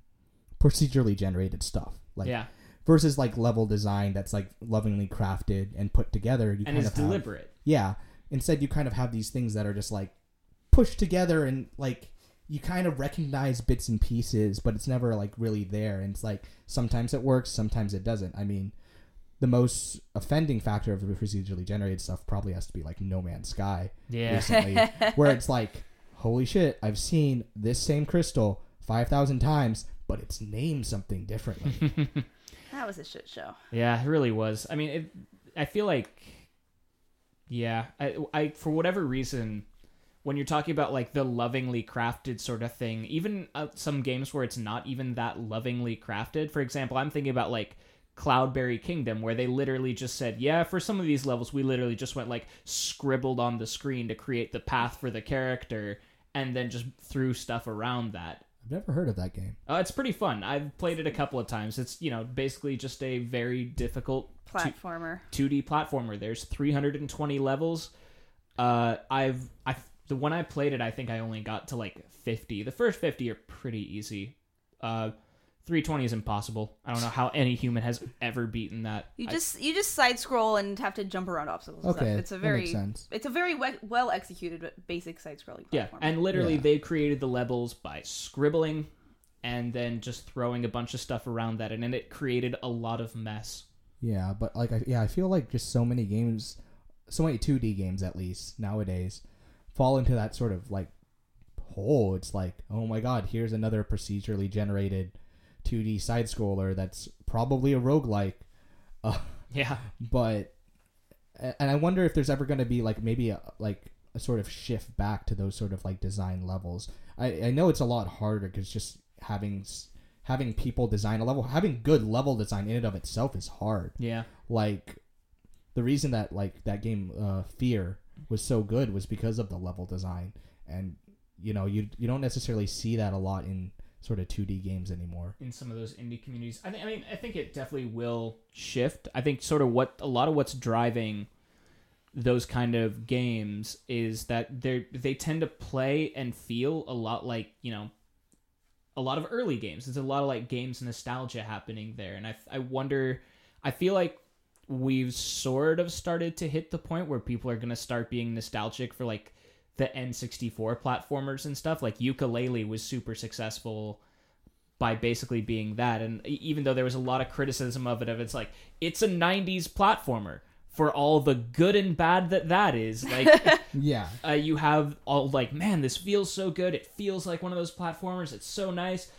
procedurally generated stuff. Like yeah, versus like level design that's like lovingly crafted and put together. You and kind it's of have- deliberate. yeah. Instead, you kind of have these things that are just like pushed together and like you kind of recognize bits and pieces, but it's never like really there. And it's like sometimes it works, sometimes it doesn't. I mean, the most offending factor of the procedurally generated stuff probably has to be like No Man's Sky Yeah, recently, *laughs* where it's like, holy shit, I've seen this same crystal 5,000 times, but it's named something differently. *laughs* That was a shit show. Yeah, it really was. I mean, it, I feel like, yeah, I, I for whatever reason, when you're talking about like the lovingly crafted sort of thing, even uh, some games where it's not even that lovingly crafted. For example, I'm thinking about like Cloudberry Kingdom, where they literally just said, yeah, for some of these levels, we literally just went like scribbled on the screen to create the path for the character, and then just threw stuff around that. I've never heard of that game. Uh, it's pretty fun. I've played it a couple of times. It's you know basically just a very difficult Platformer. 2D platformer. There's 320 levels. Uh, I've I the one I played it, I think I only got to like 50. The first 50 are pretty easy. Uh, 320 is impossible. I don't know how any human has ever beaten that. You I- just you just side scroll and have to jump around obstacles. and Okay, stuff. it's a that very makes sense. it's a very we- well executed but basic side scrolling. yeah, platformer. and literally Yeah. they created the levels by scribbling and then just throwing a bunch of stuff around that, and then it created a lot of mess. Yeah, but like, I, yeah, I feel like just so many games, so many 2D games at least nowadays, fall into that sort of like hole. It's like, oh my god, here's another procedurally generated 2D side scroller that's probably a roguelike. Uh, Yeah, but, and I wonder if there's ever going to be like maybe a, like a sort of shift back to those sort of like design levels. I, I know it's a lot harder because just having having people design a level, having good level design in and of itself is hard yeah. like the reason that like that game uh fear was so good was because of the level design and you know you you don't necessarily see that a lot in sort of 2D games anymore in some of those indie communities. I, th- I mean, I think it definitely will shift. I think sort of what a lot of what's driving those kind of games is that they they tend to play and feel a lot like you know a lot of early games. There's a lot of like games nostalgia happening there, and I I wonder. I feel like we've sort of started to hit the point where people are gonna start being nostalgic for like the N64 platformers and stuff. Like Yooka-Laylee was super successful by basically being that. And even though there was a lot of criticism of it of it's like it's a 90s platformer for all the good and bad that that is. *laughs* Like *laughs* yeah. uh, you have all like man this feels so good. It feels like one of those platformers. It's so nice.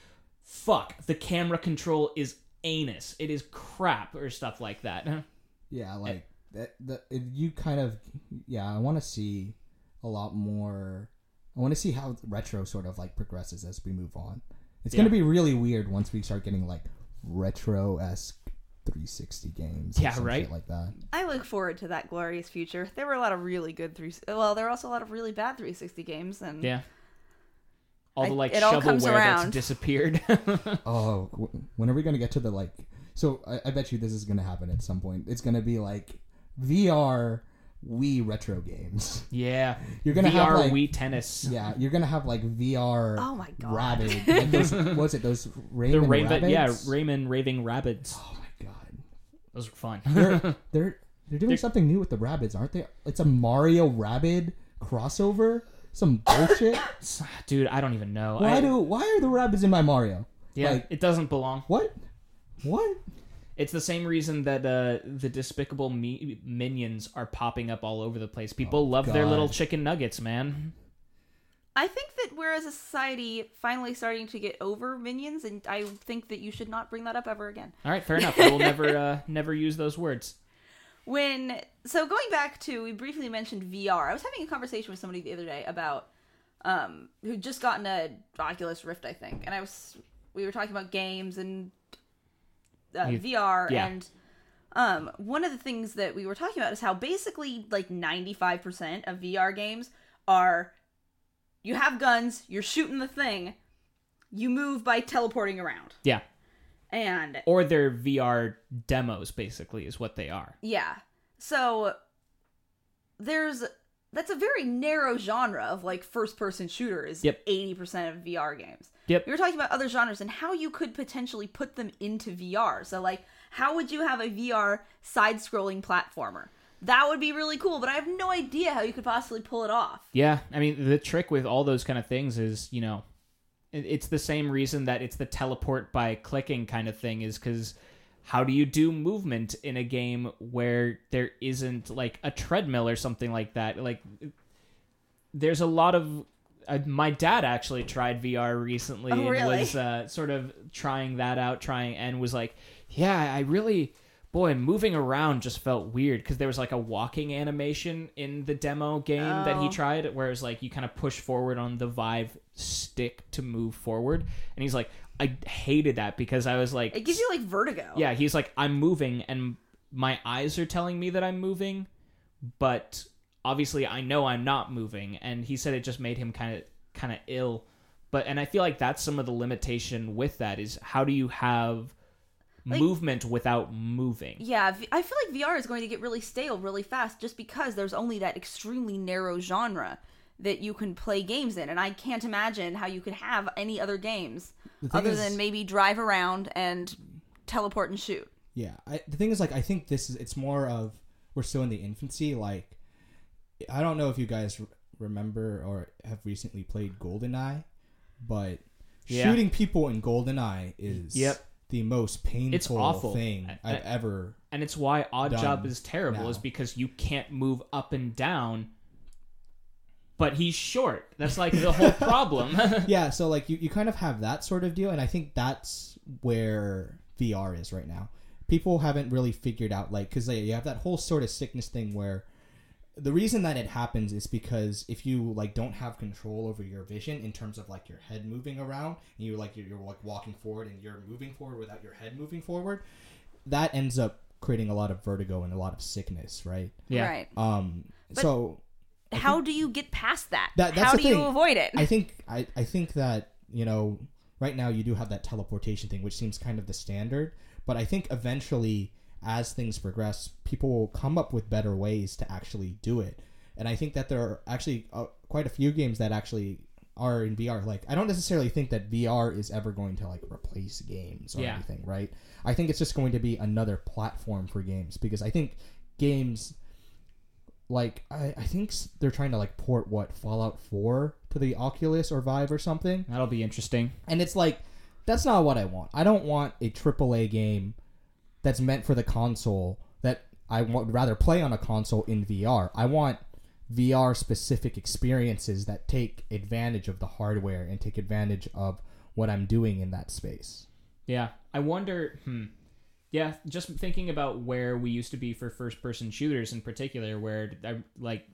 Fuck the camera control is anus. It is crap or stuff like that. *laughs* Yeah like that the if you kind of yeah i want to see a lot more i want to see how retro sort of like progresses as we move on it's going to be really weird once we start getting like retro-esque 360 games or Yeah, some right? shit like that I look forward to that glorious future. There were a lot of really good three. Well, there were also a lot of really bad 360 games, and yeah all the I- like it all comes shovelware that's disappeared. *laughs* Oh, wh- when are we gonna get to the like? So I, I bet you this is gonna happen at some point. It's gonna be like VR Wii retro games. yeah, *laughs* You're gonna VR have like Wii tennis. yeah, you're gonna have like VR. Oh my God. Rabid. Like those, what's *laughs* it? Those The Rayman Raven, yeah, Rabbids? Rayman Raving Rabbids. Oh my god. Those are fun. They're *laughs* they're they're doing They're- something new with the rabbits, aren't they? It's a Mario Rabbid crossover. Some bullshit. *coughs* Dude, I don't even know. Why I- do why are the rabbits in my Mario? yeah, like- it doesn't belong. What? What? It's the same reason that uh, the despicable me- minions are popping up all over the place. People Oh, love their little chicken nuggets, man. I think that we're as a society finally starting to get over minions, and I think that you should not bring that up ever again. All right, fair enough. I will never, uh, *laughs* never use those words. When so going back to we briefly mentioned VR. I was having a conversation with somebody the other day about um who just gotten a Oculus Rift, I think, and I was we were talking about games and uh, You- VR yeah. and um one of the things that we were talking about is how basically like 95% of VR games are you have guns, you're shooting the thing, you move by teleporting around. Yeah, And or they're VR demos, basically, is what they are. Yeah. So there's that's a very narrow genre of like first person shooter is Yep. 80% of VR games. Yep. We were talking about other genres and how you could potentially put them into VR. So like how would you have a VR side scrolling platformer? That would be really cool, but I have no idea how you could possibly pull it off. Yeah, I mean, the trick with all those kind of things is, you know, it's the same reason that it's the teleport by clicking kind of thing, is because how do you do movement in a game where there isn't like a treadmill or something like that? Like, there's a lot of. Uh, my dad actually tried VR recently Oh, and really? was uh, sort of trying that out, trying and was like, "Yeah, I really, boy, moving around just felt weird because there was like a walking animation in the demo game that he Oh. tried, whereas like you kind of push forward on the Vive stick to move forward, and he's like, I hated that because I was like, It gives you like vertigo. yeah, he's like, I'm moving and my eyes are telling me that I'm moving, but obviously I know I'm not moving. And he said it just made him kind of kind of ill. But and I feel like that's some of the limitation with that is how do you have Like- movement without moving? Yeah, V- I feel like VR is going to get really stale really fast just because there's only that extremely narrow genre that you can play games in, and I can't imagine how you could have any other games other is- than maybe drive around and teleport and shoot. Yeah, I, the thing is, like, I think this is it's more of we're still in the infancy. Like, I don't know if you guys re- remember or have recently played GoldenEye, but Yeah. shooting people in GoldenEye is Yep. the most painful It's awful. thing I- I've ever. And it's why Odd Job is terrible now. is because you can't move up and down. But he's short. That's like the whole problem. *laughs* *laughs* Yeah, so like you, you kind of have that sort of deal, and I think that's where VR is right now. People haven't really figured out like because you have that whole sort of sickness thing where the reason that it happens is because if you like don't have control over your vision in terms of like your head moving around and you like you're, you're like walking forward and you're moving forward without your head moving forward, that ends up creating a lot of vertigo and a lot of sickness, right? yeah. Right. Um, But- so How do you get past that? That- that's how the do you avoid it? I think I, I think that you know right now you do have that teleportation thing, which seems kind of the standard. But I think eventually, as things progress, people will come up with better ways to actually do it. And I think that there are actually uh, quite a few games that actually are in VR. Like I don't necessarily think that VR is ever going to like replace games or Yeah. anything, right? I think it's just going to be another platform for games because I think games like I, I think they're trying to like port what Fallout 4 to the Oculus or Vive or something. That'll be interesting. And it's like that's not what I want. I don't want a AAA game that's meant for the console that I would rather play on a console in VR. I want VR specific experiences that take advantage of the hardware and take advantage of what I'm doing in that space. Yeah, I wonder. Hmm. Yeah, just thinking about where we used to be for first-person shooters in particular, where I, like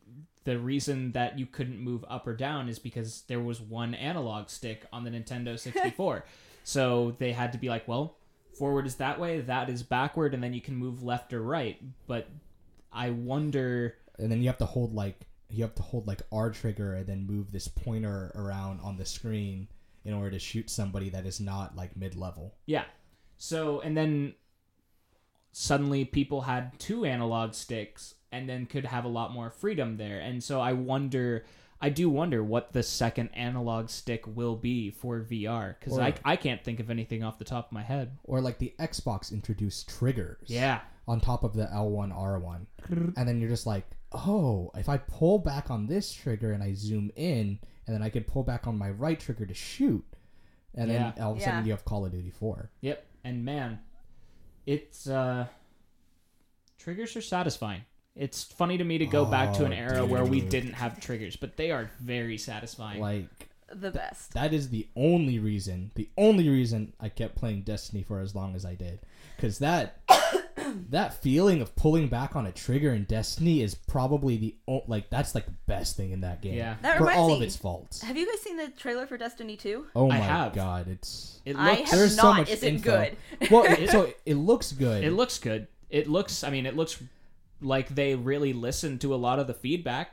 the reason that you couldn't move up or down is because there was one analog stick on the Nintendo 64. *laughs* so they had to be like, well, forward is that way, that is backward, and then you can move left or right. But I wonder. And then you have to hold like you have to hold like R trigger and then move this pointer around on the screen in order to shoot somebody that is not like mid level. Yeah. So and then suddenly people had two analog sticks and then could have a lot more freedom there. And so I wonder I do wonder what the second analog stick will be for VR cuz I I can't think of anything off the top of my head. Or like the Xbox introduced triggers. Yeah. on top of the L1 R1. And then you're just like, "Oh, if I pull back on this trigger and I zoom in and then I could pull back on my right trigger to shoot." And then Yeah. all of a sudden Yeah. you have Call of Duty 4. Yep. And man, it's uh triggers are satisfying. It's funny to me to go back to an Oh, era where we dude. didn't have triggers, but they are very satisfying. Like The best. that is the only reason, the only reason I kept playing Destiny for as long as I did. Cuz that *coughs* that feeling of pulling back on a trigger in Destiny is probably the o- like that's like the best thing in that game. Yeah. That for reminds all me. of its faults. Have you guys seen the trailer for Destiny 2? Oh I my have. god, it's it I looks have There's not. so much Is it info. good? well, it, *laughs* so it looks good. it looks good. It looks I mean, it looks like they really listened to a lot of the feedback.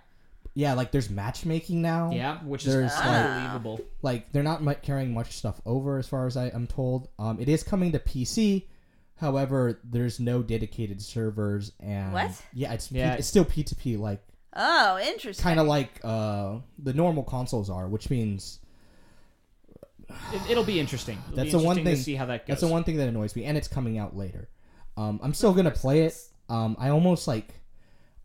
yeah, like there's matchmaking now. Yeah, which is There's, like- unbelievable. like they're not carrying much stuff over as far as I, I'm told. Um, it is coming to PC. However, there's no dedicated servers and What? Yeah, it's Yeah. P- it's still P2P, like Oh, interesting. kind of like uh, the normal consoles are, which means It, it'll be interesting. It'll That's be the one interesting to thing- see how that goes. that's the one thing that annoys me, and it's coming out later. Um, I'm still gonna play it. Um, I almost like.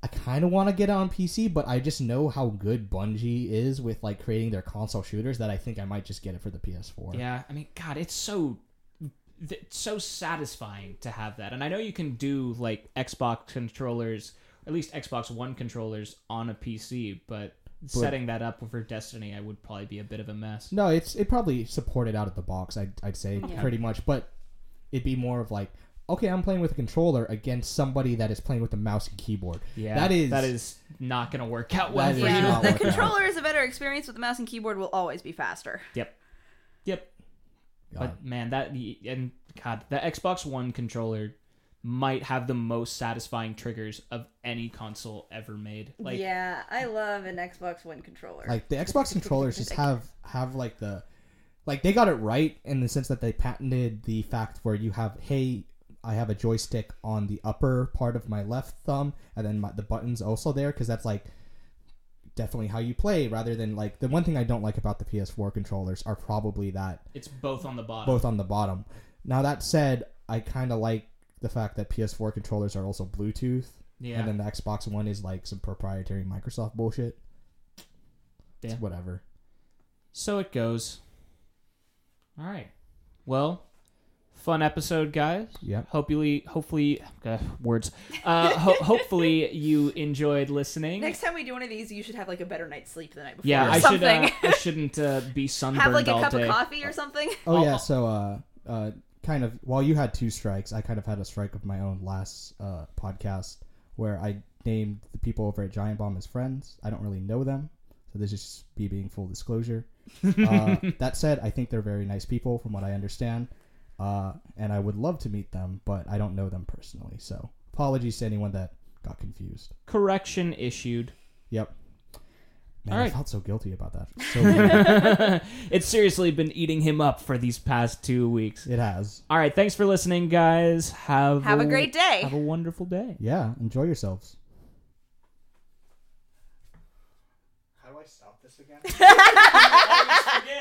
I kind of want to get it on PC, but I just know how good Bungie is with like creating their console shooters that I think I might just get it for the PS4. Yeah, I mean, God, it's so it's so satisfying to have that. And I know you can do like Xbox controllers, or at least Xbox One controllers on a PC, but setting that up for Destiny, I would probably be a bit of a mess. No, it's it probably supported out of the box. I'd I'd say Yeah. pretty much, but it'd be more of like, okay, I'm playing with a controller against somebody that is playing with a mouse and keyboard. Yeah, That is- that is not going to work out well for you. yeah, the work out. controller is a better experience with the mouse and keyboard will always be faster. Yep, God. but man, that and God, the Xbox One controller might have the most satisfying triggers of any console ever made. Like, yeah, I love an Xbox One controller. like the Xbox *laughs* controllers just have have like the like they got it right in the sense that they patented the fact where you have hey I have a joystick on the upper part of my left thumb and then my, the buttons also there because that's like definitely how you play rather than like the one thing I don't like about the PS4 controllers are probably that it's both on the bottom. both on the bottom. Now that said, I kind of like the fact that PS4 controllers are also Bluetooth, Yeah. and then the Xbox One is like some proprietary Microsoft bullshit. It's Yeah. whatever. So it goes. All right. Well, fun episode, guys. Yeah. Hopefully, hopefully, uh, words. Uh, ho- *laughs* hopefully you enjoyed listening. Next time we do one of these, you should have like a better night's sleep the night before. yeah, or I should. Uh, I shouldn't uh, be sunburned *laughs* have like a all cup day. of coffee or something. *laughs* Oh I'll- yeah. So uh, uh, kind of while you had two strikes, I kind of had a strike of my own last uh podcast where I named the people over at Giant Bomb as friends. I don't really know them, so this is just me being full disclosure. uh, that said, I think they're very nice people, from what I understand, uh, and I would love to meet them, but I don't know them personally. So apologies to anyone that got confused. Correction issued. Yep. Man, All I felt so guilty about that. *laughs* So *laughs* it's seriously been eating him up for these past two weeks. it has. All right, thanks for listening, guys. Have Have a great day. Have a wonderful day. Yeah. Enjoy yourselves. How do I stop this again? *laughs*